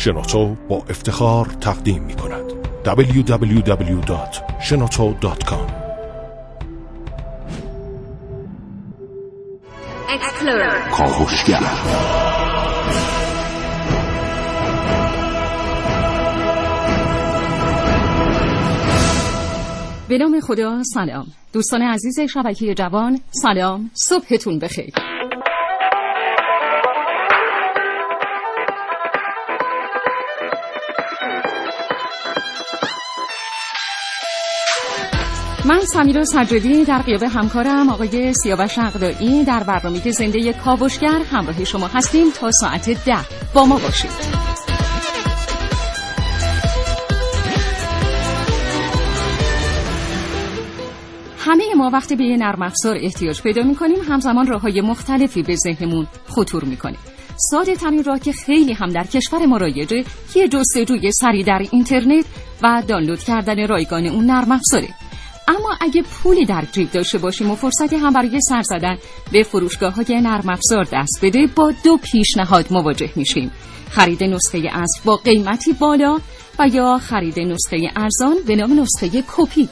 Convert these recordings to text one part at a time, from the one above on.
شنوتو با افتخار تقدیم می کند. www.shenoto.com کاوشگر. به نام خدا سلام. دوستان عزیز شبکه جوان سلام. صبحتون بخیر. من سمیرا سجادی در قیاب همکارم آقای سیاوش اقدایی در برنامه زنده کاوشگر همراه شما هستیم تا ساعت ده. با ما باشید. همه ما وقتی به یه نرم افزار احتیاج پیدا می‌کنیم همزمان راه های مختلفی به ذهنمون خطور می‌کنه ساده ترین راه که خیلی هم در کشور ما رایجه یه جستجوی سری در اینترنت و دانلود کردن رایگان اون نرم افزاره. اما اگه پولی در جیب داشته باشیم و فرصتی هم برای سر زدن به فروشگاه های نرم افزار دست بده با دو پیشنهاد مواجه میشیم. خرید نسخه اصل با قیمتی بالا و یا خرید نسخه ارزان به نام نسخه کپی.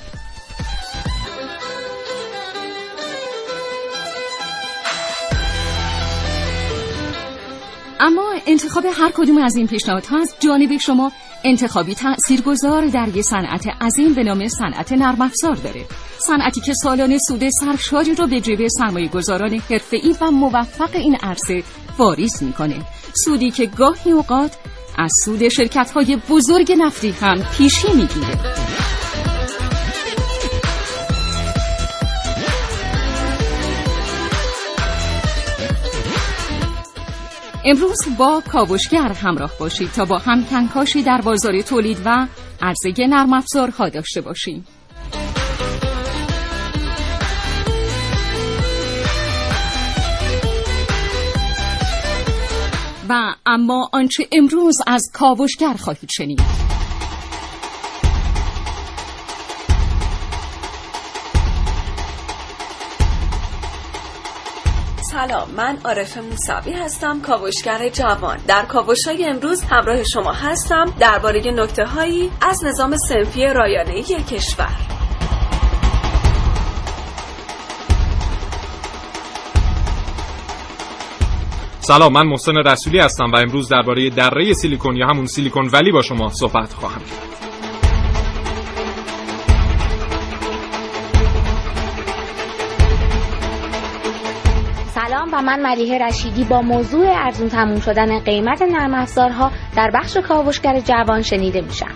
اما انتخاب هر کدوم از این پیشنهادها از جانب شما انتخابی تاثیرگذار در یک صنعت عظیم به نام صنعت نرم افزار داره. صنعتی که سالانه سود سرشاری را به جیب سرمایه گذاران حرفه‌ای و موفق این عرصه واریز می‌کنه. سودی که گاهی اوقات از سود شرکت های بزرگ نفتی هم پیشی می‌گیره. امروز با کاوشگر همراه باشید تا با هم کنکاشی در بازار تولید و عرضه نرم افزارها داشته باشیم. و اما آنچه امروز از کاوشگر خواهید شنید. سلام من عارف موسوی هستم کاوشگر جوان. در کاوش های امروز همراه شما هستم درباره نکته هایی از نظام سنفی رایانه کشور. سلام من محسن رسولی هستم و امروز درباره دره سیلیکون یا همون سیلیکون ولی با شما صحبت خواهم کرد. و من ملیه رشیدی با موضوع ارزون تموم شدن قیمت نرم افزارها در بخش کاوشگر جوان شنیده میشم.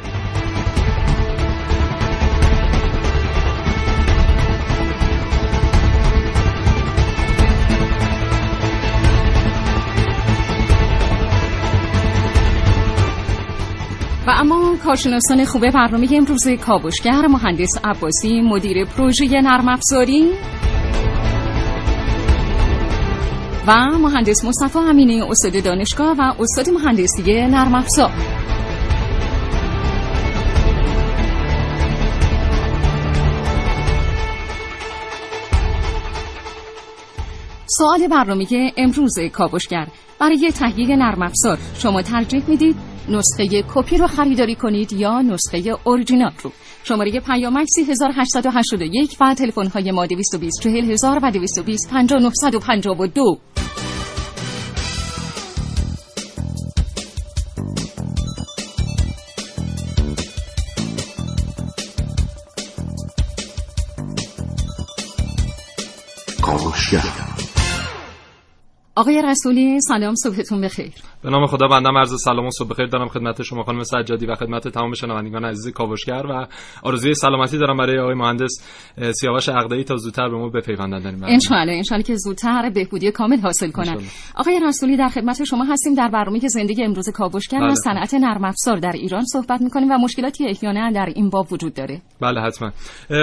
و اما کارشناسان خوب برنامه امروز کاوشگر مهندس عباسی مدیر پروژه نرم افزاری و مهندس مصطفی امینی استاد دانشگاه و استاد مهندسی نرم افزار. سوال برنامه امروز کاوشگر. برای تهیه نرم افزار شما ترجیح می‌دید نسخه کپی رو خریداری کنید یا نسخه اورجینال رو؟ شماره پیامک 3881 و تلفن های ما 220 40000 و 220 5952 آقای رسولی سلام صبحتون بخیر. به نام خدا بندم عرض سلام و صبح بخیر دارم خدمت شما خانم سجادی و خدمت تمام شنوندگان عزیز کاوشگر و آرزوی سلامتی دارم برای آقای مهندس سیاوش عقدایی تا زودتر به ما بپیوندن داریم. ان شاء الله ان که زودتر بهبودی کامل حاصل کنن. آقای رسولی در خدمت شما هستیم. در برنامه که زندگی امروز کاوشگر بله. و صنعت نرم افزار در ایران صحبت می‌کنیم و مشکلاتی احیانا در این باب وجود داره. بله حتما.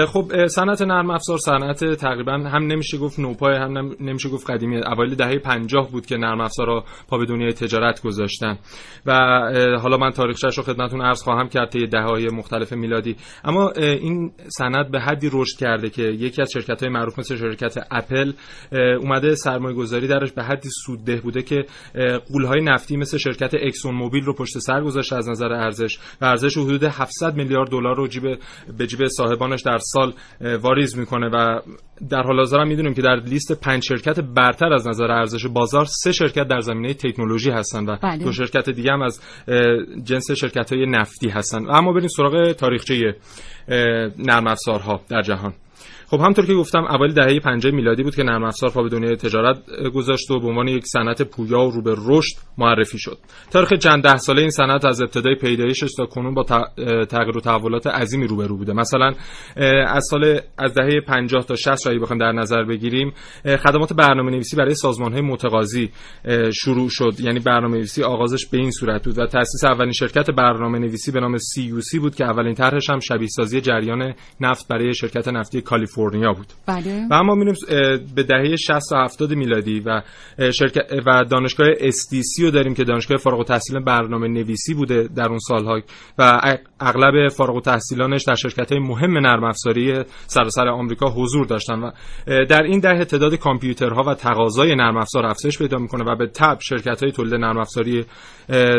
خب صنعت نرم افزار صنعت تقریبا هم نمیشه گفت نوپای هم نمیشه گفت قدیمی. اوایل دهه 50 بود که نرم افزارها پا به دنیای تجارت گذاشتن. و حالا من تاریخچه‌اش رو خدمتتون عرض خواهم کرد طی دهه‌های مختلف میلادی. اما این سند به حدی رشد کرده که یکی از شرکت‌های معروف مثل شرکت اپل اومده سرمایه گذاری درش به حدی سودده بوده که قولهای نفتی مثل شرکت اکسون موبیل رو پشت سر گذاشته از نظر ارزش و ارزش حدود 700 میلیارد دلار رو جیب به جیب صاحبانش در سال واریز می‌کنه و در حال حاضر هم می‌دونیم که در لیست پنج شرکت برتر از نظر ارزش بازار سه شرکت در زمینه تکنولوژی هستن. و بله. دو شرکت دیگه هم از جنس شرکت های نفتی هستن اما بریم سراغ تاریخچه نرم افزارها در جهان خب همطور که گفتم اوایل دهه 50 میلادی بود که نرم افزار پا به دنیای تجارت گذاشت و به عنوان یک صنعت پویا و رو به رشد معرفی شد. تاریخ چند ده ساله این صنعت از ابتدای پیدایشش تا کنون با تغییر و تحولات عظیمی روبرو بوده. مثلا از سال از دهه 50 تا 60 را بخوایم در نظر بگیریم خدمات برنامه نویسی برای سازمان های متقاضی شروع شد. یعنی برنامه نویسی آغازش به این صورت بود و تأسیس اولین شرکت برنامه نویسی به نام CUC بود که اولین طرحش هم شبیه سازی جریان نفت برای شرکت نفتی کالیفرنیا کالیفرنیا بود بله. و اما میریم به دهه 60 و 70 میلادی و شرکت و دانشگاه SDC رو داریم که دانشگاه فارغ التحصیل برنامه نویسی بوده در اون سالها و اغلب فارغ التحصیلانش در شرکت های مهم نرم افزاری سراسر آمریکا حضور داشتن و در این دهه تعداد کامپیوترها و تقاضای نرم افزار افزایش پیدا می‌کنه و به تبع شرکت های تولید نرم افزاری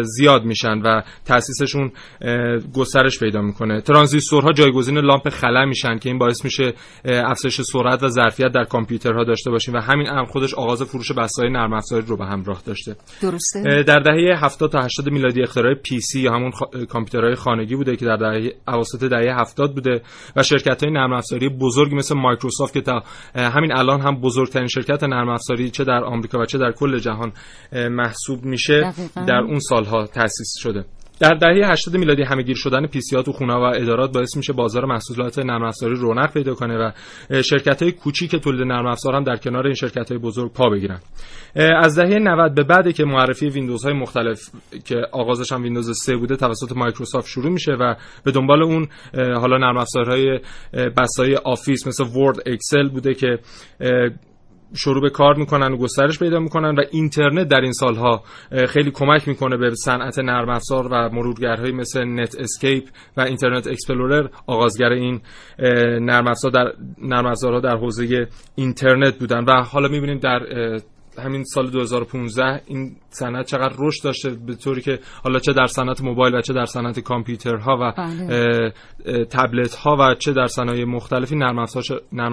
زیاد میشن و تاسیسشون گسترش پیدا می‌کنه. ترانزیستورها جایگزین لامپ خلا میشن که این باعث میشه افزایش سرعت و ظرفیت در کامپیوترها داشته باشیم و همین امر خودش آغاز فروش بسته‌های نرم افزاری رو به همراه داشته. درسته. در دهه 70 تا 80 میلادی اختراع PC یا همون خ... کامپیوترهای خانگی بوده که در دهه اواسط دهه 70 بوده و شرکت‌های نرم افزاری بزرگی مثل مایکروسافت که تا همین الان هم بزرگترین شرکت نرم افزاری چه در آمریکا و چه در کل جهان محسوب میشه در اون سالها تأسیس شده. در دهه 80 میلادی همه‌گیر شدن PC ها تو خونه و ادارات باعث میشه بازار محصولات نرم افزاری رونق پیدا کنه و شرکت های کوچیک تولید نرم افزار هم در کنار این شرکت های بزرگ پا بگیرن. از دهه 90 به بعد که معرفی ویندوز های مختلف که آغازش هم ویندوز 3 بوده توسط مایکروسافت شروع میشه و به دنبال اون حالا نرم افزارهای بسته‌ای Office مثل Word Excel بوده که شروع به کار می‌کنن و گسترش پیدا می‌کنن و اینترنت در این سالها خیلی کمک می‌کنه به صنعت نرم افزار و مرورگرهایی مثل Netscape و Internet Explorer. آغازگر این نرم افزار در نرم افزارها در حوزه اینترنت بودن. و حالا می‌بینیم در همین سال 2015 این صنعت چقدر رشد داشته به طوری که حالا چه در صنعت موبایل و چه در صنعت کامپیوترها و بله. تبلت ها و چه در صنایع مختلفی نرم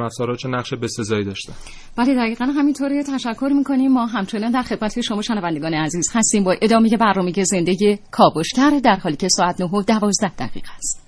افزارها چه نقش بسزایی داشته. بله دقیقا همینطوری تشکر می‌کنیم. ما همچنان در خدمت شما شنوندگان عزیز هستیم. با ادامه برنامه زندگی کاوشگر در حالی که ساعت 9 و 12 دقیقه است.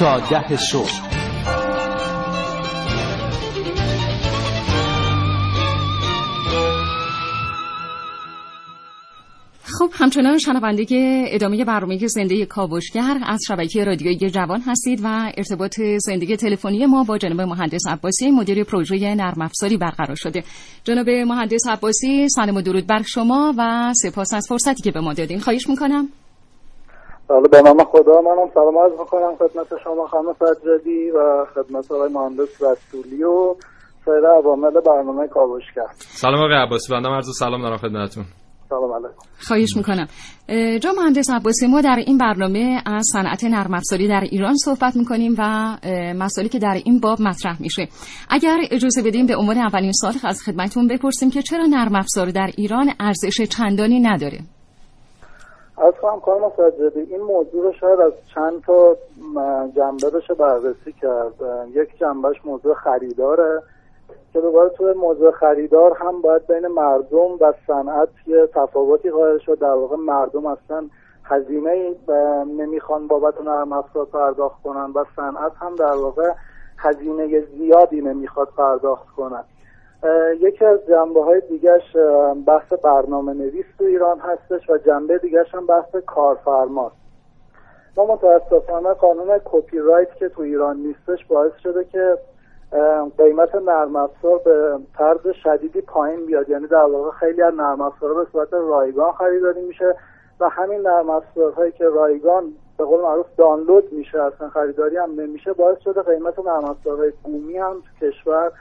تا ده صبح. خب همچنان شنونده ادامه برنامه زنده کاوشگر از شبکه رادیویی جوان هستید و ارتباط زندگی تلفنی ما با جناب مهندس عباسی مدیر پروژه نرم افزاری برقرار شده. جناب مهندس عباسی سلام و درود بر شما و سپاس از فرصتی که به ما دادین. خواهش می‌کنم. حالا به نام خدا منم سلام عرض می‌کنم خدمت شما خانم سجادی و خدمت آقای مهندس رسولی و سایر عوامل برنامه کاوشگر. سلام آقای عباسی بنده عرض سلام دارم خدمتتون. سلام علیکم. خواهش می‌کنم. جا مهندس عباسی ما در این برنامه از صنعت نرم افزاری در ایران صحبت می‌کنیم و مسائلی که در این باب مطرح میشه. اگر اجازه بدیم به عنوان اولین سال از خدمتتون بپرسیم که چرا نرم افزار در ایران ارزش چندانی نداره؟ از کنم کار سجادی این موضوع رو شاید از چند تا جنبه بشه بررسی کرد. یک جنبهش موضوع خریداره. که دوباره توی موضوع خریدار هم باید بین مردم و صنعت یه تفاوتی قائل شد. در واقع مردم اصلا هزینه نمی‌خوان بابت نرم افزار پرداخت کنن و صنعت هم در واقع هزینه زیادی نمی‌خواد پرداخت کنن. یکی از جنبه های دیگرش بحث برنامه نویس تو ایران هستش و جنبه دیگرش هم بحث کارفرماست. ما متاسفانه قانون کپی رایت که تو ایران نیستش باعث شده که قیمت نرم افزار به طرز شدیدی پایین بیاد. یعنی در واقع خیلی از نرم افزارها به صورت رایگان خریداری میشه و همین نرم افزارهایی که رایگان به قول معروف دانلود میشه اصلا خریداری هم نمیشه باعث شده قیمت نرم افزارهای بومی هم تو کشور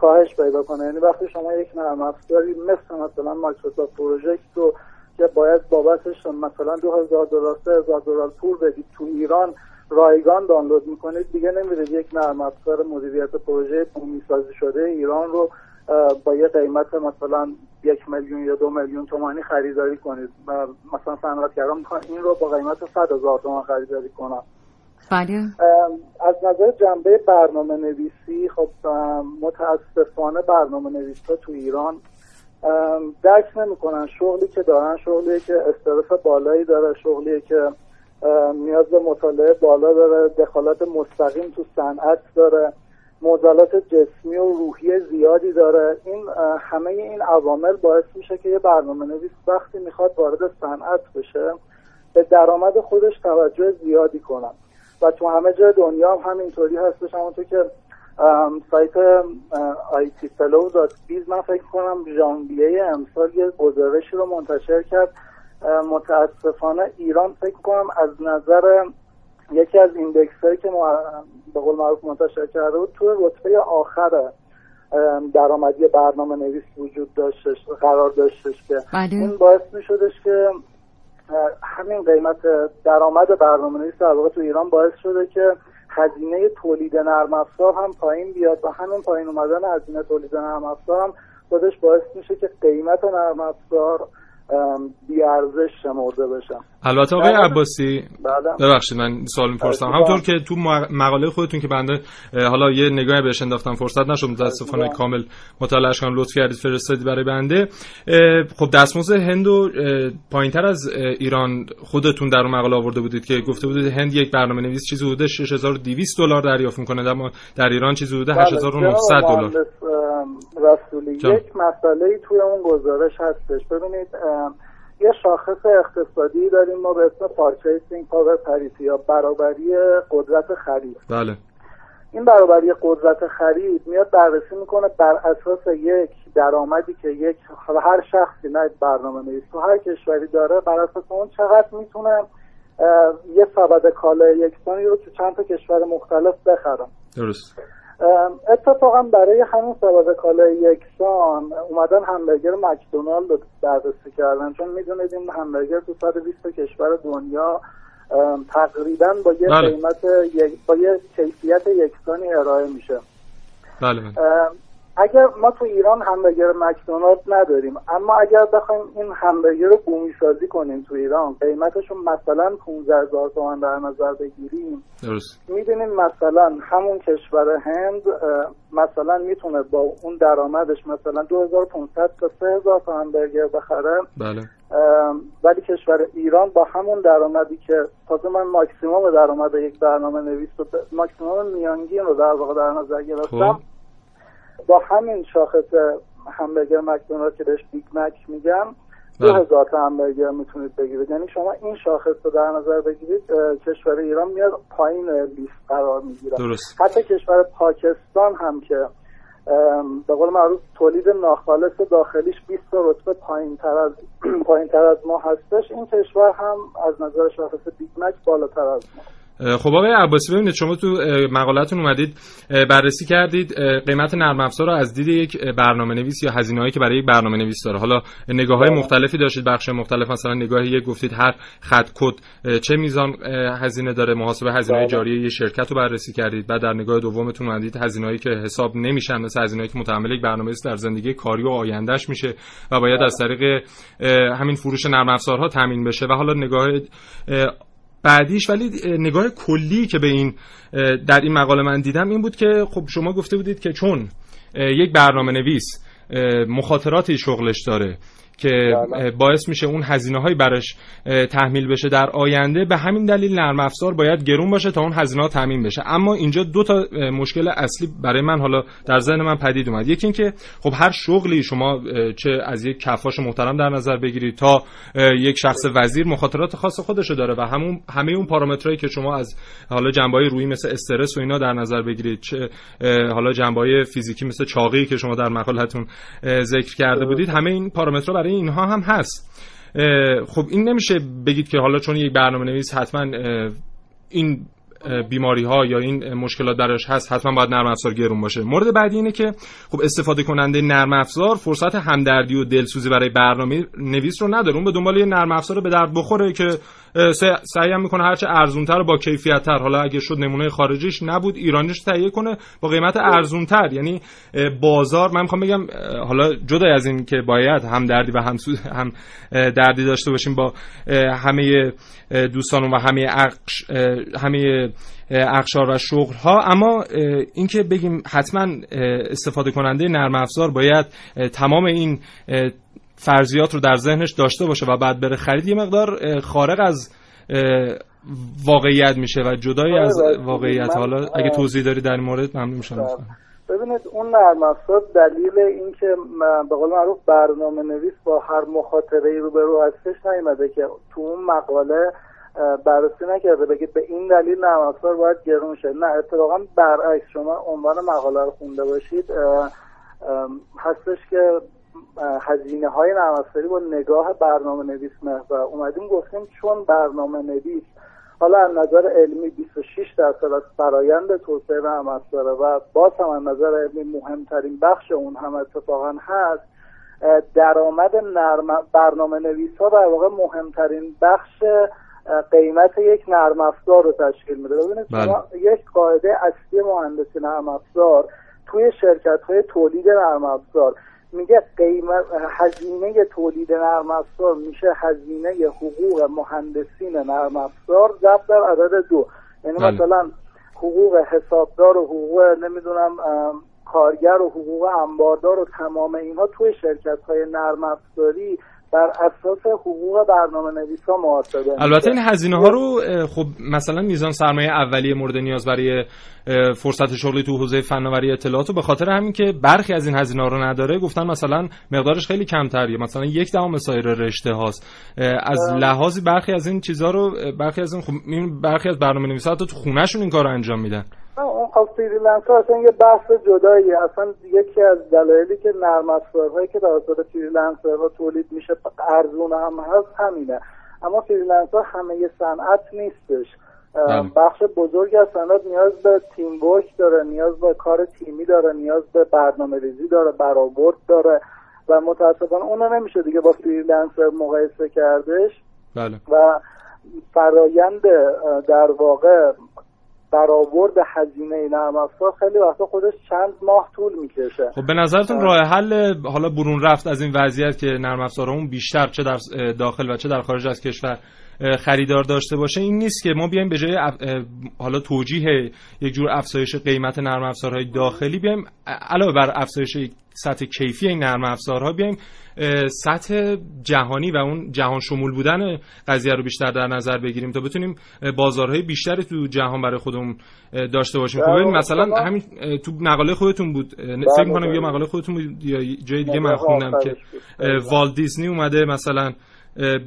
کاهش پیدا کنه. یعنی وقتی شما یک نرم افزاری مثل مثلا مایکروسافت پروژکت رو که باید بابتش مثلا 2000 دلار 3000 دلار پول بدید تو ایران رایگان دانلود می‌کنید دیگه نمیره یک نرم افزار مدیریت پروژه بومی سازی شده ایران رو با یه قیمت مثلا یک میلیون یا دو میلیون تومانی خریداری کنید. مثلا صنعتگران می‌خوان این رو با قیمت صد هزار تومان خریداری کنن. بله. از نظر جنبه برنامه نویسی خب متاسفانه برنامه نویس ها تو ایران درک نمی‌کنن. شغلی که دارن شغلی که استرس بالایی داره شغلی که نیاز به مطالعه بالا داره دخالت مستقیم تو صنعت داره معضلات جسمی و روحی زیادی داره. این همه این عوامل باعث میشه که یه برنامه نویس وقتی می‌خواد وارد صنعت بشه به درآمد خودش توجه زیادی کنن. و تو همه جای دنیا هم همینطوری هستش همونطور که سایت IT flow dot biz من فکر کنم ژانویه امسال یه گزارشی رو منتشر کرد متاسفانه ایران فکر کنم از نظر یکی از index هایی که به قول معروف منتشر کرده بود تو رتبه آخر درآمدی برنامه نویس وجود داشتش قرار داشتش که بله. این باعث می شدش که همین قیمت درآمد برنامه نویس در واقع تو ایران باعث شده که هزینه تولید نرم افزار هم پایین بیاد و همین پایین اومدن هزینه تولید نرم افزار هم خودش باعث میشه که قیمت نرم افزار بیارزش شمرده بشم البته آقای عباسی بله. ببخشید من سوال می‌پرسم. همونطور که تو مقاله خودتون که بنده حالا یه نگاهی بهش انداختم فرصت نشد متاسفانه بله. کامل مطالعهش کنم لطف کردید فرستادی برای بنده. خب دستمزد هند و پایینتر از ایران خودتون در اون مقاله آورده بودید که گفته بودید هند یک برنامه نویس چیزی حدود 6200 دلار دریافت می‌کنه اما در ایران چیزی حدود 8900 بله، دلار. رسولی یک مسئله توی اون گزارش هستش. ببینید یه شاخص اقتصادی داریم. ما به اسم purchasing power parity یا برابری قدرت خرید. بله. این برابری قدرت خرید میاد بررسی می‌کنه بر اساس یک درآمدی که یک هر شخصی نه برنامه نویس تو هر کشوری داره بر اساس اون چقدر می‌تونه یه سبد کالای یکسانی رو تو چند تا کشور مختلف بخرم درست. اتفاقا برای همین سبد کالای یکسان اومدن همبرگر مکدونالد رو بررسی کردن. چون می‌دونید این همبرگر تو 120 کشور دنیا تقریبا با یه بله. قیمت با یه کیفیت یکسانی ارائه میشه. بله بله. اگر ما تو ایران همبرگر مکدونالد نداریم اما اگر بخوایم این همبرگر رو بومی سازی کنیم تو ایران قیمتش رو مثلا 15 هزار تومان در نظر بگیریم درست. می‌دونیم مثلا همون کشور هند مثلا می‌تونه با اون درآمدش مثلا 2500 تا 3000 تا همبرگر بخره. بله. ولی کشور ایران با همون درآمدی که تازه من ماکسیموم درآمد یک برنامه نویس رو ماکسیموم میانگین رو در واقع در نظر گرفتم خب. با همین شاخص همبرگر مکدونالد که بهش Big Mac میگن دو بله. هزار تا همبرگر می‌تونید بگیرید. یعنی شما این شاخص رو در نظر بگیرید کشور ایران میاد پایین لیست قرار می‌گیره. درست. حتی کشور پاکستان هم که به قول معروف تولید ناخالص داخلیش 20 تا رتبه پایین تر از پایین تر از ما هستش. این کشور هم از نظر شاخص Big Mac بالاتر از ما. خب آقای عباسی ببینید شما تو مقالتون اومدید بررسی کردید قیمت نرم افزار رو از دید یک برنامه نویس یا هزینه هایی که برای یک برنامه نویس داره. حالا نگاه های مختلفی داشتید بخش مختلف مثلا نگاه یک گفتید هر خط کد چه میزان هزینه داره محاسبه هزینه بله. جاری یه شرکت رو بررسی کردید. بعد در نگاه دومتون اومدید هزینه هایی که حساب نمیشن مثل هزینه هایی که متحمل یک برنامه نویس در زندگی کاری و آیندهش میشه و باید از طریق همین فروش نرم افزارها تامین بشه. و حالا نگاه اه، بعدیش ولی نگاه کلی که به این در این مقاله من دیدم این بود که خب شما گفته بودید که چون یک برنامه نویس مخاطراتی شغلش داره که بله. باعث میشه اون هزینه های براش تحمیل بشه در آینده. به همین دلیل نرم افزار باید گرون باشه تا اون هزینه ها تامین بشه. اما اینجا دو تا مشکل اصلی برای من حالا در ذهن من پدید اومد. یکی اینکه خب هر شغلی شما چه از یک کفاش محترم در نظر بگیرید تا یک شخص وزیر مخاطرات خاص خودشو داره و همون همه اون پارامترهایی که شما از حالا جنبه‌های روی مثل استرس و اینا در نظر بگیرید چه حالا جنبه‌های فیزیکی مثل چاقی که شما در مقالتون ذکر کرده بودید همه این پارامترها برای اینها هم هست. خب این نمیشه بگید که حالا چون یک برنامه نویس حتما این بیماری ها یا این مشکلات براش هست حتما باید نرم افزار گرون باشه. مورد بعدی اینه که خب استفاده کننده نرم افزار فرصت همدردی و دلسوزی برای برنامه نویس رو نداره. اون به دنبال یه نرم افزار به درد بخوره که سعی هم می‌کنه هرچه ارزونتر و با کیفیتتر. حالا اگه شد نمونه خارجیش نبود ایرانیش تهیه کنه با قیمت ارزونتر. یعنی بازار من می‌خوام بگم حالا جدا از این که باید هم دردی و هم هم دردی داشته باشیم با همه دوستان و همه اقش همه اقشار و شغل ها اما اینکه بگیم حتما استفاده کننده نرم افزار باید تمام این فرضیات رو در ذهنش داشته باشه و بعد بره خرید یه مقدار خارق از واقعیت میشه و جدای از آره، واقعیت. حالا اگه توضیح داری در این مورد ممنون میشم. ببینید اون نرم افزار دلیل اینکه به قول معروف برنامه نویس با هر مخاطره ای رو به رو هستش نیومده که تو اون مقاله بررسی نکرده بگید به این دلیل نرم افزار باید گرون شه. نه اتفاقا برعکس شما عنوان مقاله رو خونده باشید. هستش که هزینه های نرم با نگاه برنامه نویس محور اومدیم گفتیم چون برنامه نویس حالا از نظر علمی 26 درصد از فرایند توسعه نرم داره و باز هم از نظر علمی مهمترین بخش اون هم اتفاقا هست درآمد نرم برنامه نویس ها در واقع مهمترین بخش قیمت یک نرم افزار رو تشکیل میده ببینید بله. شما یک قاعده اصلی مهندسی نرم افزار توی شرکت های تولید نرم افزار میگه قیمت هزینه تولید نرم افزار میشه هزینه حقوق مهندسین نرم افزار ضرب در عدد دو یعنی بله. مثلا حقوق حسابدار و حقوق نمی‌دونم کارگر و حقوق انباردار و تمام اینها توی شرکت های نرم افزاری بر اساس حقوق برنامه نویسا محاسبه البته این هزینه ها رو خب مثلا میزان سرمایه اولیه مورد نیاز برای فرصت شغلی تو حوزه فناوری اطلاعات و به خاطر همین که برخی از این هزینه ها رو نداره. گفتن مثلا مقدارش خیلی کمتریه. مثلا یک دهم سایر رشته هاست. از لحاظی برخی از این چیزها رو برخی از این خب برخی از برنامه نویسا تو خونهشون این کارو انجام میدن. اون خب freelancer اصلا یه بحث جداییه. اصلا یکی از دلایلی که نرم افزارهایی که توسط freelancer ها تولید میشه ارزون هم هست همینه. اما freelancer همه صنعت نیستش. بخش بزرگی از صنعت نیاز به teamwork داره نیاز به کار تیمی داره نیاز به برنامه ریزی داره برآورد داره و متاسفانه اون نمیشه دیگه با freelancer مقایسه کردش. بله. و فرایند در واقع برآورد هزینه نرم افزار خیلی وقتا خودش چند ماه طول می‌کشه. خب به نظرتون راه حل حالا برون رفت از این وضعیت که نرم افزارمون بیشتر چه در داخل و چه در خارج از کشور خریدار داشته باشه این نیست که ما بیایم به جای حالا توجیه یک جور افزایش قیمت نرم افزارهای داخلی بیایم علاوه بر افزایش سطح کیفی این نرم افزارها بیایم سطح جهانی و اون جهان شمول بودن قضیه رو بیشتر در نظر بگیریم تا بتونیم بازارهای بیشتری تو جهان برای خودمون داشته باشیم. خب مثلا همین تو مقاله خودتون بود فکر می‌کنم یه مقاله خودتون بود یا جای دیگه من خوندم که والت دیزنی اومده مثلا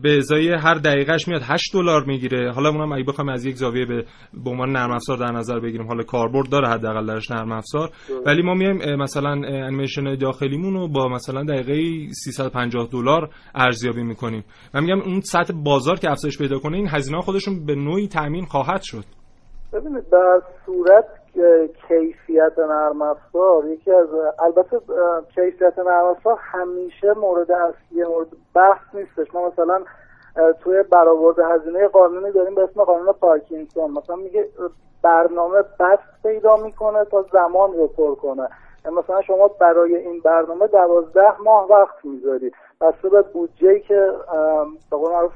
به ازای هر دقیقهش میاد 8 دلار می‌گیره. حالا اونم اگه بخوایم از یک زاویه به به عنوان نرم افزار در نظر بگیریم حالا کاربرد داره حداقل درش نرم افزار. ولی ما میایم مثلا انیمیشن داخلیمون رو با مثلا دقیقه 350 دلار ارزیابی می‌کنیم. و میگم اون سطح بازار که افزایش پیدا کنه این هزینه خودشون به نوعی تامین خواهد شد. ببینید در صورت کیفیت نرم افزار یکی از البته کیفیت نرم افزار همیشه مورد اصلی مورد بحث نیستش. ما مثلا توی برآورد هزینه قانونی داریم به اسم قانون پارکینسون. مثلا میگه برنامه بسط پیدا می‌کنه تا زمان رو پر کنه. مثلا شما برای این برنامه دوازده ماه وقت می‌ذاری. بسته به بودجه که به قول معروف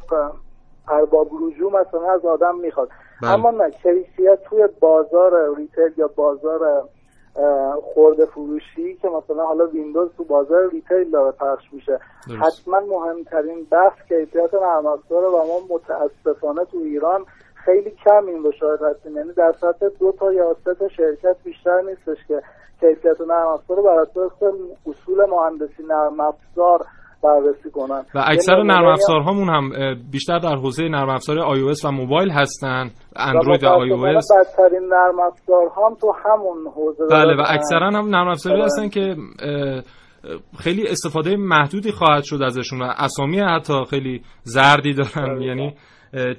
ارباب رجوع مثلا از آدم می‌خواد. بله. اما نه کیفیت توی بازار retail یا بازار خورده فروشی که مثلا حالا ویندوز تو بازار retail داره پخش میشه. حتما مهمترین بحث کیفیت نرم افزاره و ما متاسفانه تو ایران خیلی کم این رو شاهد هستیم. یعنی در سطح دو تا یا سه تا شرکت بیشتر نیستش که کیفیت نرم افزار بر اساس اصول مهندسی نرم افزار بررسی کنن. و اکثر نرم افزارهامون هم بیشتر در حوزه نرم افزار iOS و موبایل هستن اندروید و iOS. بدترین نرم افزارها هم تو همون حوزه بله و اکثرا هم نرم افزاری بله. هستن که خیلی استفاده محدودی خواهد شد ازشون و اسامی حتی خیلی زردی دارن. بله. یعنی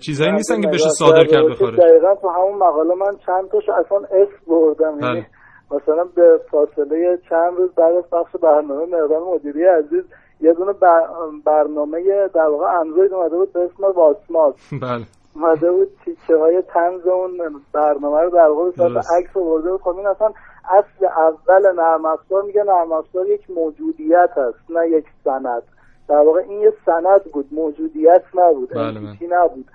چیزایی نیستن که بشه صادر کرد بخوره. دقیقا تو همون مقاله من چند تاش اصلا اسم بردم. یعنی بله. مثلا به فاصله چند روز بعد از پخش برنامه مهران مدیری عزیز یه دونه برنامه در واقع اندروید اومده بود به اسم واسماس بله. اومده بود تیکه های تنز اون برنامه رو در واقع به عکس آورده بود. خب این اصلا اصل اول نرم افزار میگه نرم افزار یک موجودیت هست نه یک سند. در واقع این یه سند بود موجودیت نبود بله, بله. نبود.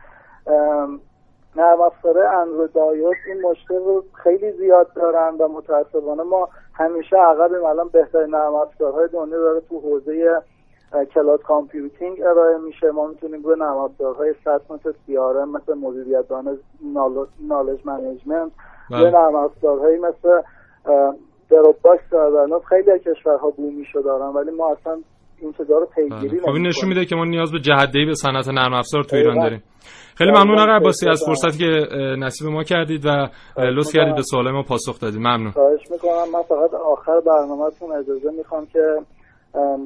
نرم افزار اندروید iOS این مشکل رو خیلی زیاد دارن و متاسفانه ما همیشه عقب الان بهترین نرم افزارهای دنیا داره تو حوزه cloud computing ارائه میشه. ما می‌تونیم روی نرم افزارهای سطح مثل سی مثل مدیریت دانش knowledge management روی نرم افزارهایی مثل Dropbox خیلی از کشورها بومی شده دارن ولی ما اصلا این رو پیگیری بله. خب این نشون میده که ما نیاز به جهت‌دهی به صنعت نرم افزار تو ایران داریم. خیلی ممنون آقای عباسی از فرصتی که نصیب ما کردید و لطف کردید به سوال ما پاسخ دادید. ممنون. خواهش می‌کنم. من فقط آخر برنامهتون اجازه می‌خوام که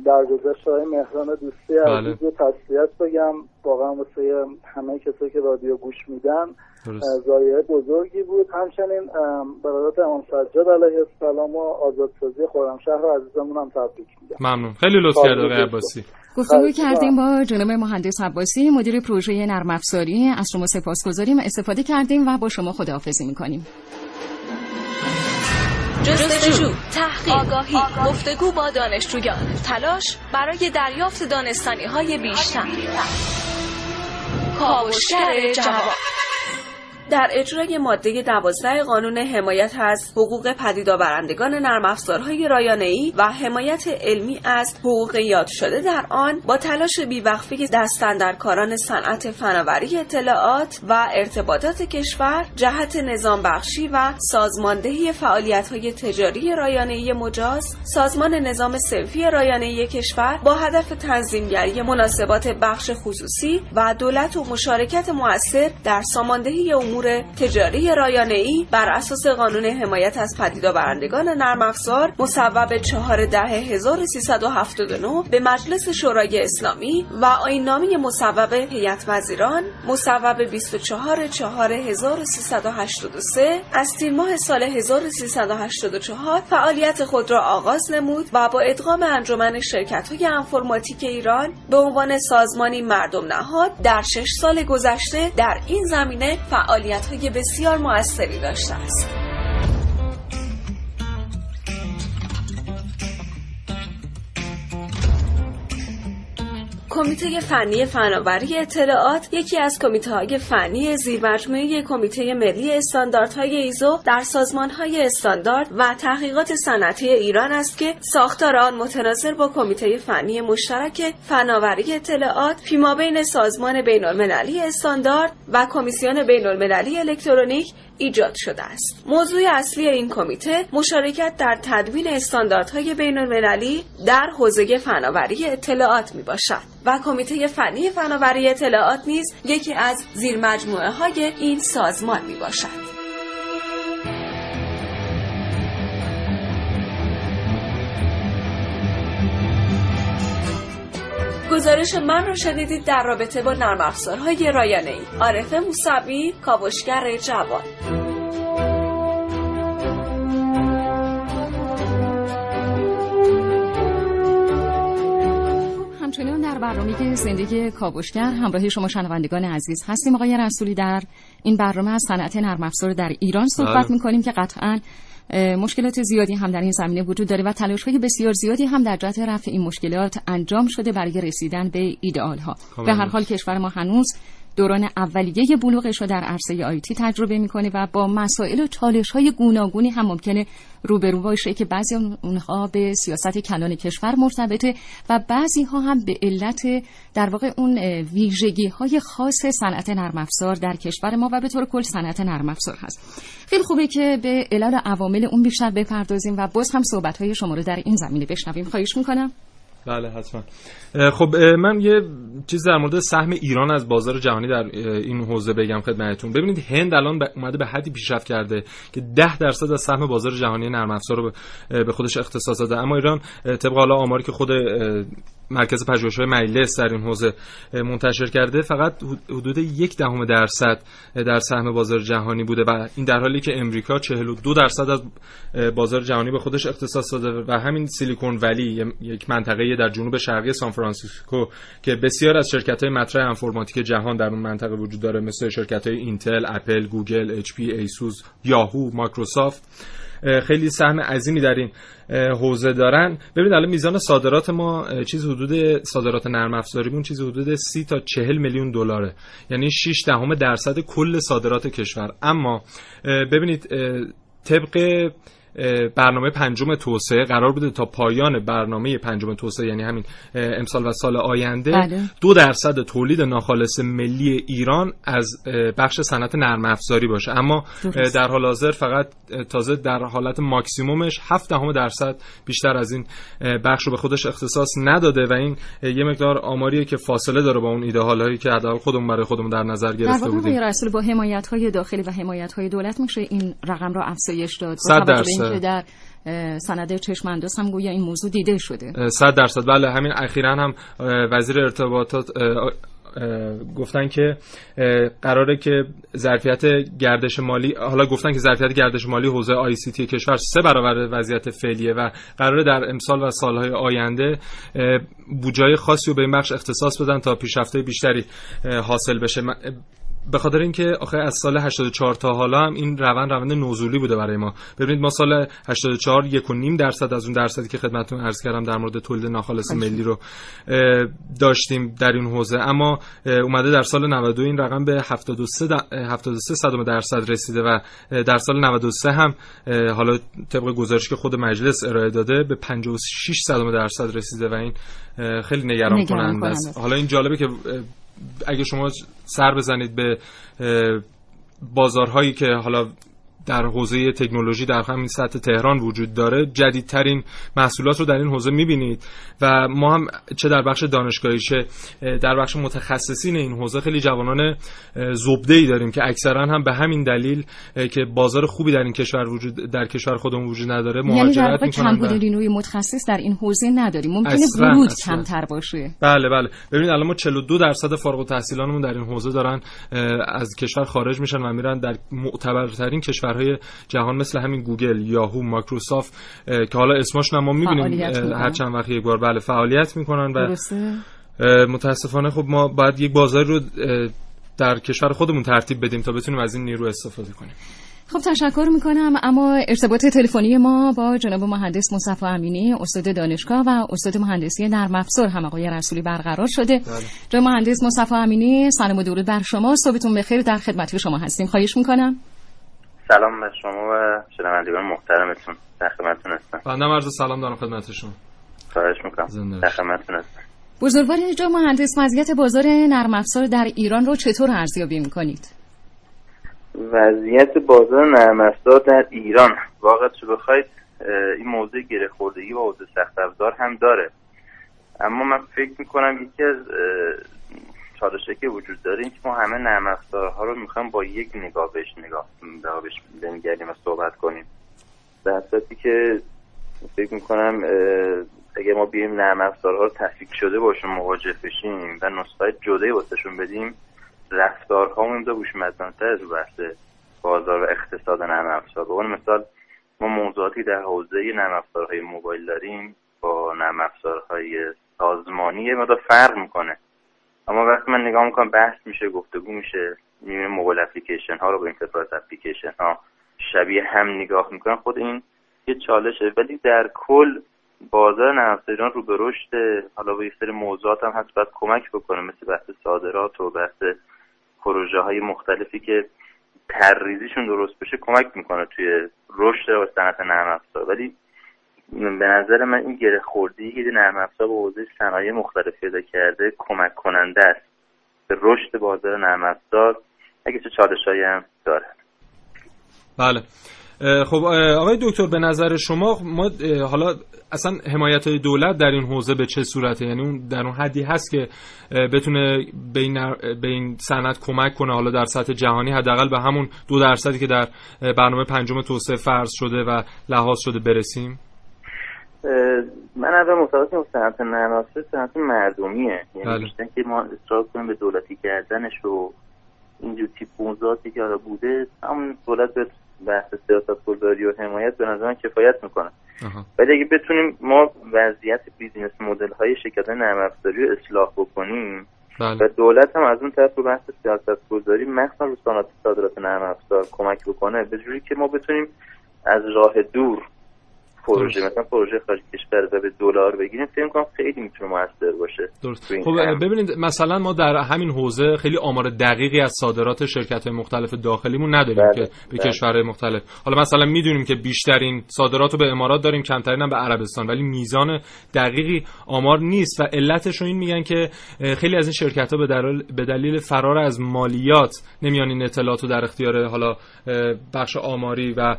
درگذشت آقای مهران دوستی بله. عزیز رو تسلیت بگم واقعا واسه همه کسایی که رادیو گوش میدن زایه بزرگی بود. همچنین برادرت امام سجاد علیه السلام و آزادسازی خرمشهر عزیزمون هم تبریک میگم. ممنون. خیلی لطف کرد آقای عباسی. گفتگو کردیم با جناب مهندس عباسی مدیر پروژه نرم افزاری. از شما سپاسگزاریم. استفاده کردیم و با شما خداحافظی می‌کنیم. جستجو. تحقیق. آگاهی. گفتگو با دانشجویان. تلاش برای دریافت دانستانی های بیشتر. کاوشگر جواب در اجرای ماده دوازده قانون حمایت از حقوق پدیدآورندگان نرم افزارهای رایانه‌ای و حمایت علمی از حقوق یاد شده در آن با تلاش بیوقفه دستاندرکاران صنعت فناوری اطلاعات و ارتباطات کشور جهت نظام بخشی و سازماندهی فعالیت‌های تجاری رایانه‌ای مجاز سازمان نظام سنفی رایانه‌ای کشور با هدف تنظیمگری مناسبات بخش خصوصی و دولت و مشارکت مؤثر در ساماندهی تجاری رایانه‌ای بر اساس قانون حمایت از پدیدآورندگان نرم افزار مصوب 4 ده 1379 به مجلس شورای اسلامی و آیین‌نامه مصوب هیئت وزیران مصوب 24 4 1383 از تیر ماه سال 1384 فعالیت خود را آغاز نمود و با ادغام انجمن شرکت‌های انفرماتیک ایران به عنوان سازمانی مردم نهاد در شش سال گذشته در این زمینه فعالیت فعالیت های بسیار موثری داشته است. کمیته فنی فناوری اطلاعات یکی از کمیته های فنی زیرمجموعه کمیته ملی استانداردهای ایزو در سازمان های استاندارد و تحقیقات صنعتی ایران است که ساختار آن متناظر با کمیته فنی مشترک فناوری اطلاعات فیما بین سازمان بین المللی استاندارد و کمیسیون بین المللی الکترونیک ایجاد شده است. موضوع اصلی این کمیته مشارکت در تدوین استانداردهای بین المللی در حوزه فناوری اطلاعات می باشد و کمیته فنی فناوری اطلاعات نیز یکی از زیرمجموعه های این سازمان می باشد. گزارش من رو شنیدید در رابطه با نرم افزارهای رایانه ای عارف موسوی کاوشگر جوان. همچنین در برنامه زندگی کاوشگر همراه شما شنوندگان عزیز هستیم. آقای رسولی در این برنامه از صنعت نرم افزار در ایران صحبت بله. می‌کنیم که قطعا مشکلات زیادی هم در این زمینه وجود داره و تلاش های بسیار زیادی هم در جهت رفع این مشکلات انجام شده برای رسیدن به ایدئال ها به هر حال کشور ما هنوز دوران اولیه بلوغش رو در عرصه آیتی تجربه می‌کنه و با مسائل و چالش های گوناگونی هم ممکنه روبرو باشه که بعضی اونها به سیاست کلان کشور مرتبطه و بعضی ها هم به علت در واقع اون ویژگی های خاص صنعت نرم افزار در کشور ما و به طور کل صنعت نرم افزار هست. خیلی خوبه که به علل عوامل اون بیشتر بپردازیم و باز هم صحبت های شما رو در این زمینه بشنویم. خواهش می‌کنم. بله حتما. خب من یه چیز در مورد سهم ایران از بازار جهانی در این حوزه بگم خدمتتون. ببینید هند الان اومده به حدی پیشرفت کرده که 10 درصد از سهم بازار جهانی نرم افزار رو به خودش اختصاص داده. اما ایران طبق حالا آماری که خود مرکز پژوهش‌های مجلس در این حوزه منتشر کرده. فقط حدود یک دهم درصد در سهم بازار جهانی بوده و این در حالی که امریکا 42 درصد از بازار جهانی به خودش اختصاص داده و همین سیلیکون ولی یک منطقه در جنوب شرقی سان فرانسیسکو که بسیار از شرکت‌های مطرح انفورماتیک جهان در اون منطقه وجود داره مثل شرکت‌های اینتل، اپل، گوگل، اچ پی، ایسوس، یاهو، مایکروسافت. خیلی سهم عظیمی در این حوزه دارن. ببینید الان میزان صادرات ما چیز حدود صادرات نرم افزاریمون چیز حدود 30 تا 40 میلیون دلاره. یعنی 6 دهم درصد کل صادرات کشور. اما ببینید طبق برنامه پنجم توسعه قرار بوده تا پایان برنامه پنجم توسعه یعنی همین امسال و سال آینده. بله. دو درصد تولید ناخالص ملی ایران از بخش صنعت نرم افزاری باشه. اما درست. در حال حاضر فقط تازه در حالت ماکسیمومش 7 دهم درصد بیشتر از این بخش رو به خودش اختصاص نداده و این یه مقدار آماریه که فاصله داره با اون ایدئال هایی که حداقل خودمون برای خودمون در نظر گرفته بودیم. در رسول با حمایت های داخلی و حمایت های دولت میشه این رقم رو افزایش داد. 100 درصد. که در سند چشم انداز هم گویا این موضوع دیده شده. صد درصد. بله همین اخیرا هم وزیر ارتباطات گفتن که قراره که ظرفیت گردش مالی حالا گفتن که ظرفیت گردش مالی حوزه آی سی تی کشور سه برابر وضعیت فعلیه و قراره در امسال و سالهای آینده بودجه خاصی رو به این بخش اختصاص بدن تا پیشرفته بیشتری حاصل بشه. به خاطر اینکه آخه از سال 84 تا حالا هم این روند روند نزولی بوده برای ما. ببینید ما سال 84 یک و نیم درصد از اون درصدی که خدمتتون عرض کردم در مورد تولید ناخالص ملی رو داشتیم در این حوزه. اما اومده در سال 92 این رقم به 73 73 صدم درصد رسیده و در سال 93 هم حالا طبق گزارشی که خود مجلس ارائه داده به 56 صدم درصد رسیده و این خیلی نگران کننده است. حالا این جالبه که اگه شما سر بزنید به بازارهایی که حالا در حوزه تکنولوژی در همین سطح تهران وجود داره. جدیدترین محصولات رو در این حوزه می‌بینید. و ما هم چه در بخش دانشگاهی چه در بخش متخصصین این حوزه خیلی جوانان زبده ای داریم که اکثرا هم به همین دلیل که بازار خوبی در این کشور وجود در کشور خودمون وجود نداره مهاجرت می‌کنن یعنی در نیروی متخصص در این حوزه نداریم. ممکنه ورود کمتر باشه. بله بله. ببینید الان ما 42 درصد فارغ التحصیلانمون در این حوزه دارن از کشور خارج میشن و میرن در معتبرترین کشور کشورهای جهان مثل همین گوگل یاهو مایکروسافت که حالا اسمشون ما می‌بینیم هر چند وقت یک بار بله فعالیت می‌کنن و متاسفانه خب ما باید یک بازار رو در کشور خودمون ترتیب بدیم تا بتونیم از این نیرو استفاده کنیم. خب تشکر می‌کنم. اما ارتباط تلفنی ما با جناب مهندس مصطفی امینی استاد دانشگاه و استاد مهندسی نرم افزار هم آقای رسولی برقرار شده. بله. جناب مهندس مصطفی امینی سلام و درود بر شما. صبحتون بخیر در خدمت شما هستیم. خواهش می‌کنم. سلام به شما و شنوندگان محترمتون. در خدمتتون هستم. بنده عرض سلام دارم خدمت شما. خواهش می‌کنم. در خدمتتون هستم. بزرگوار جا مهندس وضعیت بازار نرم افزار در ایران رو چطور ارزیابی می‌کنید؟ وضعیت بازار نرم افزار در ایران. واقعا چه بخواید این موضوع گره خوردگی و حوزه سخت افزار هم داره. اما من فکر می‌کنم یکی از چالشه که وجود داره این که ما همه نرم افزارها رو می‌خوایم با یک نگاه بهش نگاه بهش بنگریم و صحبت کنیم. در صورتی که فکر می‌کنم اگه ما بیایم نرم افزارها رو تفکیک شده باشون مواجه بشیم و نسخه جدایی واسهشون بدیم رفتارها اونجا هوشمندانه‌تر از بحث بازار و اقتصاد نرم افزار. به مثال ما موضوعاتی در حوزه نرم افزارهای موبایل داریم با نرم افزارهای سازمانی. یه مقدار فرق می‌کنه. اما وقتی من نگاه می‌کنم بحث میشه گفتگو میشه می‌بینیم mobile application ها رو با enterprise application ها شبیه هم نگاه می‌کنم خود این یه چالشه. ولی در کل بازار نرم ایران رو به رشد حالا با یه سری موضوعات هم هست باید کمک بکنه. مثل بحث صادرات و بحث پروژه های مختلفی که ترریزیشون درست بشه کمک می‌کنه توی رشد صنعت نرم افزار. ولی به نظر من این گره خوردی که نرم افزار به حوزه صنایع مختلف پیدا کرده کمک کننده است. به رشد بازار نرم افزار اگه چه چالشایی هم داره. بله. خب آقای دکتر به نظر شما ما حالا اصلا حمایت های دولت در این حوزه به چه صورته؟ یعنی اون در اون حدی هست که بتونه به این, به این صنعت کمک کنه حالا در سطح جهانی حداقل به همون دو درصدی که در برنامه پنجم توسعه فرض شده و لحاظ شده برسیم؟ من اول متوجه صنعت نرمافزار صنعت مردمیه یعنی بله. بیشتر که ما اصرار کنیم به دولتی کردنش و اینجور تیپ موضوعاتی که بوده همون دولت به بحث سیاست گذاری و حمایت به نظر کفایت می‌کنه ولی اگه بتونیم ما وضعیت بیزینس مدل های شرکت نرم افزاری رو اصلاح بکنیم بله. و دولت هم از اون طرف رو بحث سیاست گذاری مخصوصا رو صنعت صادرات نرم افزار کمک بکنه به جوری که ما بتونیم از راه دور پروژه مثلا پروژه خارج کشور و به دلار بگیریم فکر کنم خیلی می‌تونه موثر باشه درست خب ببینید مثلا ما در همین حوزه خیلی آمار دقیقی از صادرات شرکت های مختلف داخلیمون نداریم بله. که به بله. کشورهای مختلف حالا مثلا می‌دونیم که بیشترین صادرات رو به امارات داریم کمترین هم به عربستان ولی میزان دقیقی آمار نیست و علتش رو این میگن که خیلی از این شرکت ها به دلیل فرار از مالیات نمیان این اطلاعات رو در اختیار حالا بخش آماری و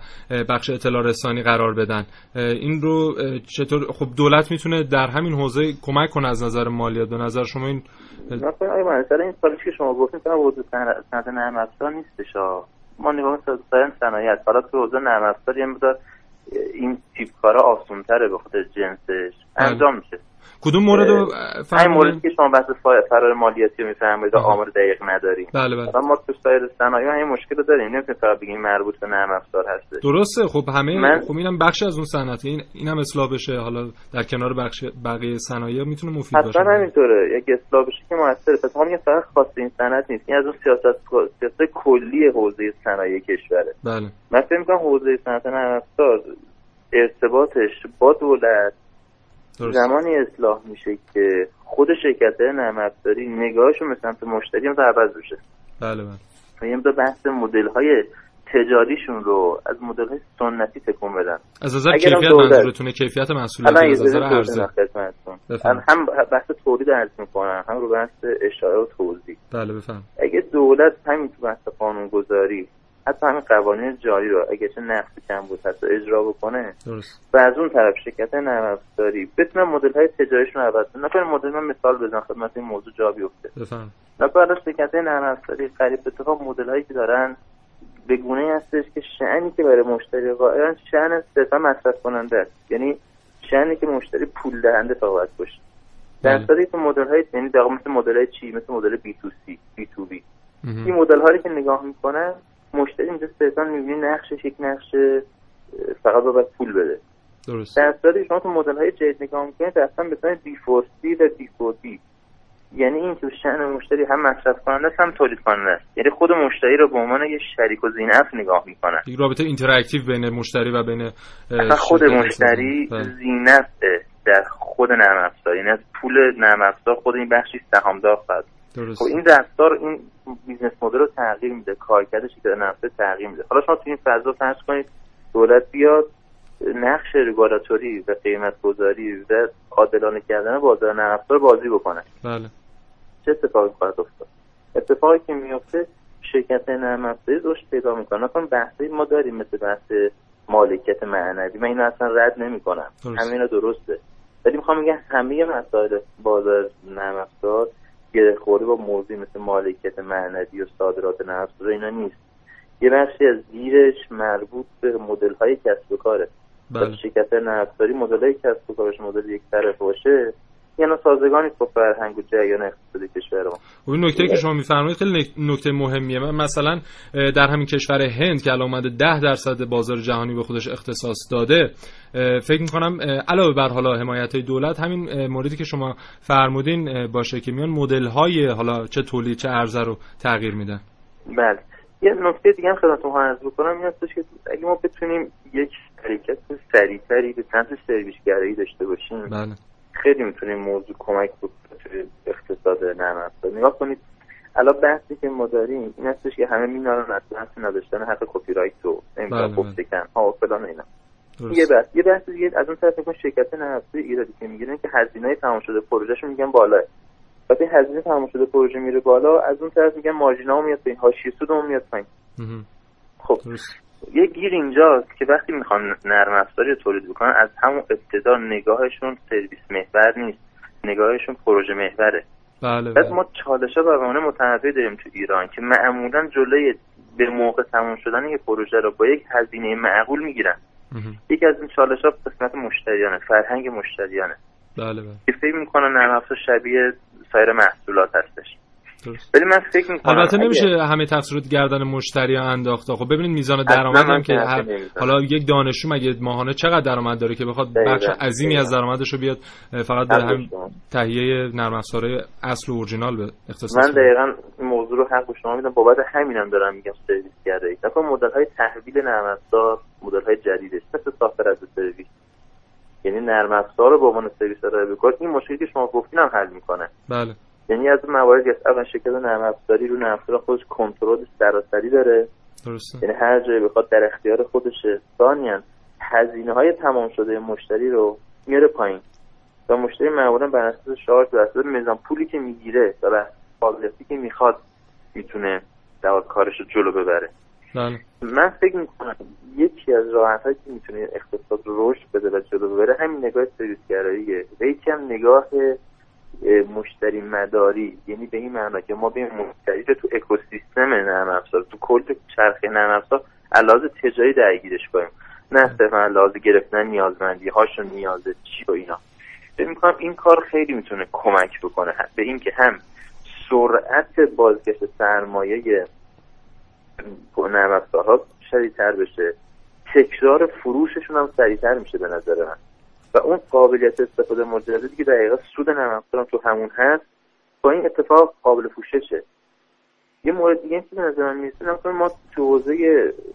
بخش اطلاع رسانی قرار بدن این رو چطور خب دولت می‌تونه در همین حوزه کمک کنه از نظر مالیات؟ به نظر شما این مثلا این سالی که شما گفتین فقط حوزه صنعت نرم افزار نیستش ما نگاه کنیم صنایع حالا تو حوزه نرم افزار یه مقدار این تیپ کارا آسونتره به خاطر جنسش. بله. انجام میشه. کدوم مورد رو این مورد که شما بحث فرار مالیاتی رو می‌فهمید و آمار دقیق نداریم. بله بله. ما تو سایر صنایع این مشکل رو داریم. نمی‌تونیم فقط بگیم مربوط به نرم افزار هست درسته. خب همه من... خب اینم بخش از اون صنعت. این اینم اصلاح بشه. حالا در کنار بخش بقیه صنایع می‌تونه مفید باشه. اصلا همینطوره. یک اصلاح بشه که موثره. پس ما میگیم فقط خاص این صنعت نیست. این از اون سیاست سیاست کلی حوزه صنایع کشوره. بله. من فکر می‌کنم حوزه صنعت نرم افزار ارتباطش با دولت زمانی اصلاح میشه که خود شرکت نرم افزاری نگاهشون به سمت مشتری هم عوض بشه. بله بله. یه بحث مدل های تجاریشون رو از مدل های سنتی تکون بدن. از نظر کیفیت منظورتونه کیفیت محصولات از نظر عرضه هم بحث تولید عرض می‌کنن هم رو بحث اشاره و توضیح بله بفهم اگه دولت همین تو بحث قانون گذاری حتی همین قوانین جاری رو اگه چه نقص کم بود حتی اجرا بکنه. درست. و از اون طرف شرکت نرم افزاری بتونن مدل های تجاریشون رو عوض کنن مدل من مثال بزنم خدمت این موضوع جا بیفته. نکنه شرکت نرم افزاری قریب اتفاق مدل هایی که دارن به گونه هستش که شعنی که برای مشتری قائلن شأن صرفا مصرف کننده است. یعنی شأنی که مشتری پول دهنده فقط باشه. در بله. صورتی که مدل های یعنی مثل مدل های چی؟ مثل مدل بی تو سی بی تو بی. این مدل هایی که نگاه می‌کنن مشتری اینجا صرفا می‌بینی نقشش یک نقش فقط باید پول بده. درست. در صورتی شما تو مدل های جدید نگاه می‌کنید اصلا به B4C و B4B یعنی این تو شأن مشتری هم مصرف کننده هم تولید کننده است. یعنی خود مشتری رو به عنوان یه شریک و ذینفع نگاه می‌کنن یک رابطه interactive بین مشتری و بین خود مشتری بله. ذینفع در خود نرم افزار. یعنی از پول نرم افزار خود این بخشی سهامدار خواهد درست. خب این رفتار این business model رو تغییر میده کارکردش که نفسه تغییر میده. حالا شما تو این فضا فرض کنید دولت بیاد نقش رگولاتوری و قیمت گذاری و عادلانه کردن بازار نرم بازی بکنه. بله. چه اتفاقی خواهد افتاد؟ اتفاقی که میفته شرکت نرم افزاری رشد پیدا می‌کنه. مثلا بحثی ما داریم مثل بحث مالکیت معنوی. من اینو اصلا رد نمی‌کنم. همین درسته. ولی می‌خوام بگم همه مسائل بازار نرم افزار گره خورده با موضوعی مثل مالکیت معنوی و صادرات نفت و اینا نیست یه بخشی از زیرش مربوط به مدل های کسب و کاره بله. شرکت نفتاری مدل های کسب و کارش مدل یک طرف باشه یعنی سازگانی با فرهنگ و جریان اقتصادی کشور ما. و این نکته که شما میفرمایید خیلی نکته مهمیه. من مثلا در همین کشور هند که الان اومده 10 درصد بازار جهانی به خودش اختصاص داده فکر می‌کنم علاوه بر حالا حمایت های دولت همین موردی که شما فرمودین باشه که میان مدل های حالا چه تولید چه ارزه رو تغییر میدن. بله. یه نکته دیگه هم خدمتتون عرض بکنم. این هستش که اگه ما بتونیم یک حرکت سریعتری به سمت سرویس گرایی داشته باشیم بله. خیلی می‌تونیم موضوع کمک بکنه توی اقتصاد نرم افزار نگاه کنید الان بحثی که ما داریم این هستش که همه مینارن از بحث نداشتن حق کپی رایت و نمی‌دونم بله، گفته کن ها و فلان و اینا. درست. یه بحث یه بحث دیگه از اون طرف میگن شرکت نفتی ایرادی که می‌گیرن که هزینه تمام شده پروژهشون میگن بالاه وقتی هزینه تمام شده پروژه میره بالا از اون طرف میگن مارجینال میاد پایین حاشیه سودمون میاد پایین. خب. درست. یه گیر اینجاست که وقتی می‌خوان نرم افزاری تولید بکنن از همون ابتدا نگاهشون سرویس محور نیست. نگاهشون پروژه محوره. بله بله. ما چالش ها برنامه متنوع داریم تو ایران که معمولا جلوی به موقع تموم شدن یک پروژه رو با یک هزینه معقول می‌گیرن. یکی از این چالش ها قسمت مشتریانه فرهنگ مشتریانه. بله بله. که فکر می‌کنن نرم افزار شبیه سایر محصولات هستش. ولی من فکر می‌کنم البته نمیشه همه تقصیرات گردن مشتری انداخته. خب ببینید میزان درآمد من هم که هر-. حالا یک دانشجو مگه ماهانه چقدر درآمد داره که بخواد بخش عظیمی از. درآمدش رو بیاد فقط به هم. تهیه نرم افزارهای اصل و اورجینال به اختصاص من. دقیقا این موضوع رو حق شما میدم. بابت همینم دارم میگم سرویس کرده نکن مدل های تحویل نرم افزار مدل های جدیدش. مثل سافر از سرویس. یعنی نرم افزار رو به عنوان سرویس ارائه بکنه این مشکلی که شما گفتین هم حل می‌کنه. بله. یعنی از مواردی است اول شرکت نرم افزاری رو نرم افزار خودش کنترل سراسری داره. درسته. یعنی هر جایی بخواد در اختیار خودشه. ثانیا هزینه های تمام شده مشتری رو میاره پایین. و مشتری معمولا بر اساس شارژ بر اساس میزان پولی که می‌گیره و بر قابلیتی که می‌خواد می‌تونه در کارش رو جلو ببره. بله. من فکر می‌کنم یکی از راحت که می‌تونه اقتصاد رو رشد بده و جلو ببره همین نگاه سرویس گراییه و یکی هم نگاه اه، مشتری مداری. یعنی به این معنا که ما به مشتری رو تو اکوسیستم نرم افزار تو کل چرخه نرم افزار علاوه تجاری درگیرش کنیم. نه صرفا علاوه گرفتن نیازمندی هاشون نیازه چی و اینا. فکر می‌کنم این کار خیلی می‌تونه کمک بکنه. به اینکه هم سرعت بازگشت سرمایه نرم افزارها شدیدتر بشه. تکرار فروششون هم سریعتر میشه به نظر من. و اون قابلیت استفاده مجددی که دقیقا سود نرم تو همون هست با این اتفاق قابل پوششه یه مورد دیگه که به نظر من می‌رسه ما تو حوزه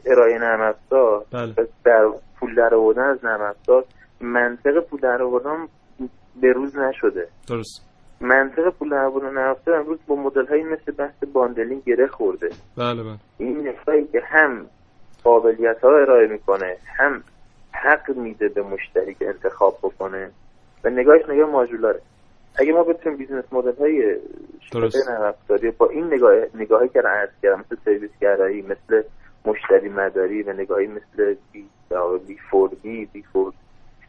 ارائه نرم افزار بله در پول در آوردن از نرم افزار منطق پول در آوردن به روز نشده. درست. منطق پول در آوردن نرم افزار امروز با مدل هایی مثل بحث bundling گره خورده. بله بله. این نفایی که هم قابلیت ها ارائه می‌کنه هم حق میده به مشتری که انتخاب بکنه و نگاهش نگاه ماژولاره اگه ما بتونیم business model های افزاری با این نگاه نگاهی که عرض کردم مثل سرویس گرایی مثل مشتری مداری و نگاهی مثل بی بی فور بی بی فور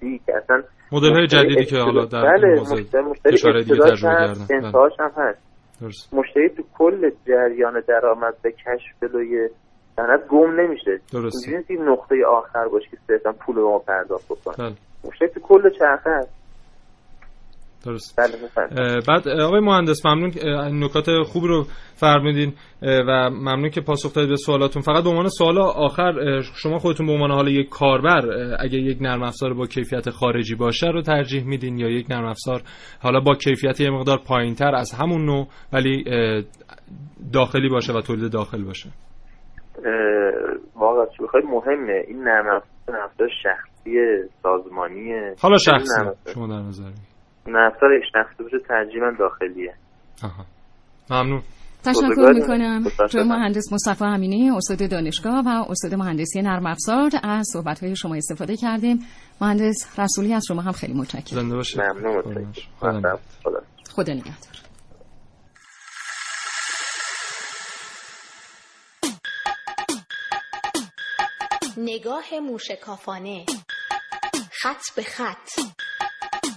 سی که اصلا مدل های جدیدی که حالا در بله مشتری مشتری دیگه تجربه کردن. بله. انتهاش هم هست درست مشتری تو کل جریان درآمد به کشف بلوی سند گم نمیشه. درسته. اینجوری نیست که نقطه آخر باشه که صرفا پول رو ما پرداخت بکنه بله. تو کل چرخه هست. درست بله بعد آقای مهندس ممنون نکات خوب رو فرمودین و ممنون که پاسخ دادید به سوالاتون. فقط به عنوان سوال آخر شما خودتون به عنوان حالا یک کاربر اگه یک نرم افزار با کیفیت خارجی باشه رو ترجیح میدین یا یک نرم افزار حالا با کیفیت یه مقدار پایینتر از همون نوع ولی داخلی باشه و تولید داخل باشه؟ واقعا چی بخواید مهمه این نرم افزار شخصی سازمانی حالا شخصی شما در نظر. نرم شخصی باشه ترجیحاً داخلیه آها ممنون تشکر. می‌کنم. جای مهندس مصطفی امینی استاد دانشگاه و استاد مهندسی نرم افزار از صحبت های شما استفاده کردیم مهندس رسولی از شما هم خیلی متشکرم زنده باشید ممنون. خدا نگهدار. نگاه موشکافانه. خط به خط.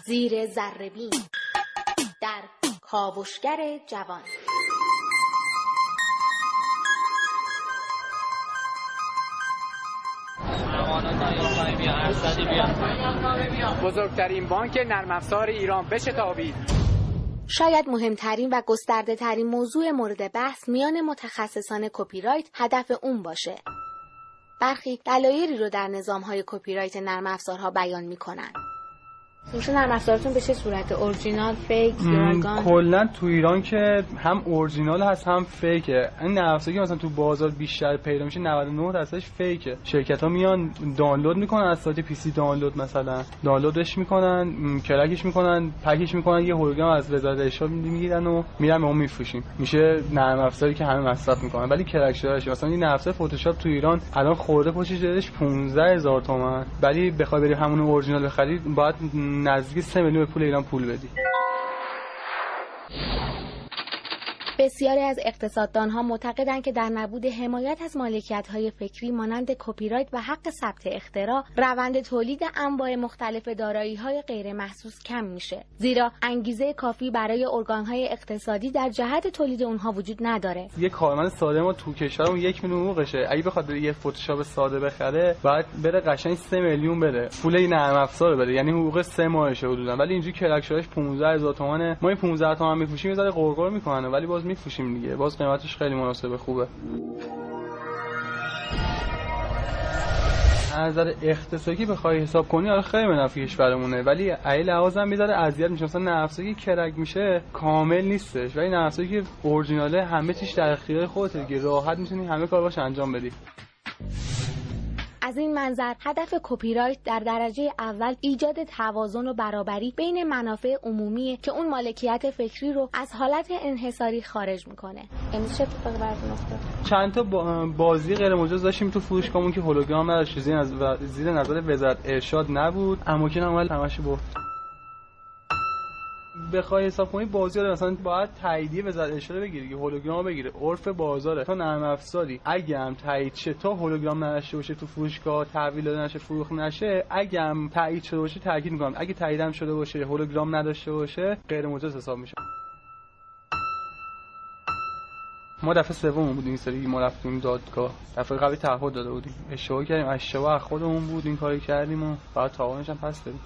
زیر ذربین در کاوشگر جوان. بزرگترین بانک نرم افزار ایران بشتابید شاید مهمترین و گسترده ترین موضوع مورد بحث میان متخصصان کپی رایت هدف اون باشه. برخی دلایلی رو در نظام های کپی رایت نرم افزارها بیان می‌کنن. فروش نرم افزارتون به چه صورت؟ original fake کلا تو ایران که هم اورجینال هست هم fake ه این نرم که مثلا تو بازار بیشتر پیدا میشه 99 درصدش fake ه شرکت ها میان دانلود می‌کنن از سایت PC Download مثلا. دانلودش می‌کنن crack ش می‌کنن pack ش می‌کنن یه هولوگرام از وزارت ارشاد می‌گیرن و میرن به اون میفروشیم. میشه نرم افزاری که همه مصرف می‌کنن. ولی crack شده مثلا این نرم افزار فتوشاپ تو ایران الان خورده پشت جلدش 15000 تومان ولی بخوای بری همون اورجینال بخرید باید نزدیک 3 میلیون به پول ایران پول بدی. بسیاری از اقتصاددانها معتقدند که در نبود حمایت از های فکری مانند کپی رایت و حق ثبت اختراع روند تولید انواع مختلف های غیر محسوس کم میشه. زیرا انگیزه کافی برای های اقتصادی در جهت تولید اونها وجود نداره. یک کارمند ساده ما تو کشورمون یک میلیون حقوقشه. اگه بخواد یه فتوشاپ ساده بخره بعد بره قشنگ 3 میلیون بده. پول این نرم افزار بده. یعنی حقوق 3 ماهشه حدودا. ولی اینجوری کلکشاش 15000 تومانه ما این 15 تومن میفروشیم یه ذره قرقر می‌کنه ولی باز میفروشیم دیگه. باز قیمتش خیلی مناسب خوبه. از نظر اقتصادی بخوای حساب کنی آره خیلی نفع کشورمونه. ولی ای لحاظ هم می‌ذاره اذیت میشه. مثلا نفسی که کرک میشه کامل نیستش. ولی نفسی که اورجیناله همه چیش در اختیار خودته دیگه. راحت می‌تونی همه کار باش انجام بدی. از این منظر هدف کپی رایت در درجه اول ایجاد توازن و برابری بین منافع عمومی که اون مالکیت فکری رو از حالت انحصاری خارج می‌کنه. امروز چه اتفاقی براتون افتاد؟ چند تا بازی غیر مجاز داشتیم تو فروشگاهمون که هولوگرام نداشت. زیر نظر وزارت ارشاد نبود. اما که عمل همش برد. بخوای حساب کنی بازی رو مثلا باید تاییدیه وزارت اشاره بگیری که هولوگرام بگیره عرف بازاره. تا نرم افزاری. اگه هم تایید شه تا هولوگرام نشه باشه تو فروشگاه تحویل داده نشه فروخت نشه اگه هم تایید شده باشه تاکید می‌کنم. اگه تایید هم شده باشه هولوگرام نداشته باشه غیر مجاز حساب میشه. ما دفعه سوم بود این سری ما دادگاه. دفعه قبلی تعهد داده بودیم. اشتباه کردیم. اشتباه خودمون بود این کاری کردیم و بعد تاوانش هم پس دادیم.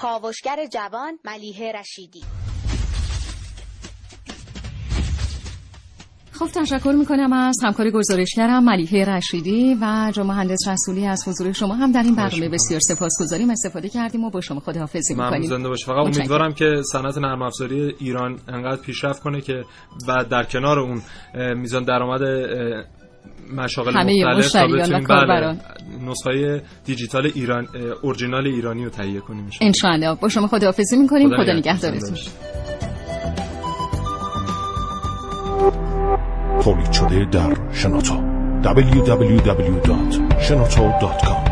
کاوشگر جوان ملیه رشیدی. خب تشکر می‌کنم از همکار گزارشگرم ملیحه رشیدی و جو مهندس رسولی از حضور شما هم در این برنامه بسیار سپاسگزاریم. استفاده کردیم و با شما خداحافظی می‌کنیم. زنده باش فقط امیدوارم که صنعت نرم افزاری ایران انقدر پیشرفت کنه که بعد در کنار اون میزان درآمد مشاغل همه مختلف تا بتونیم بله نسخه دیجیتال ایران اورجینال ایرانی رو تهیه کنیم ان شاء با شما خداحافظی می‌کنیم. خدا نگهدارتون. تولید شده در شنوتو. www.shenoto.com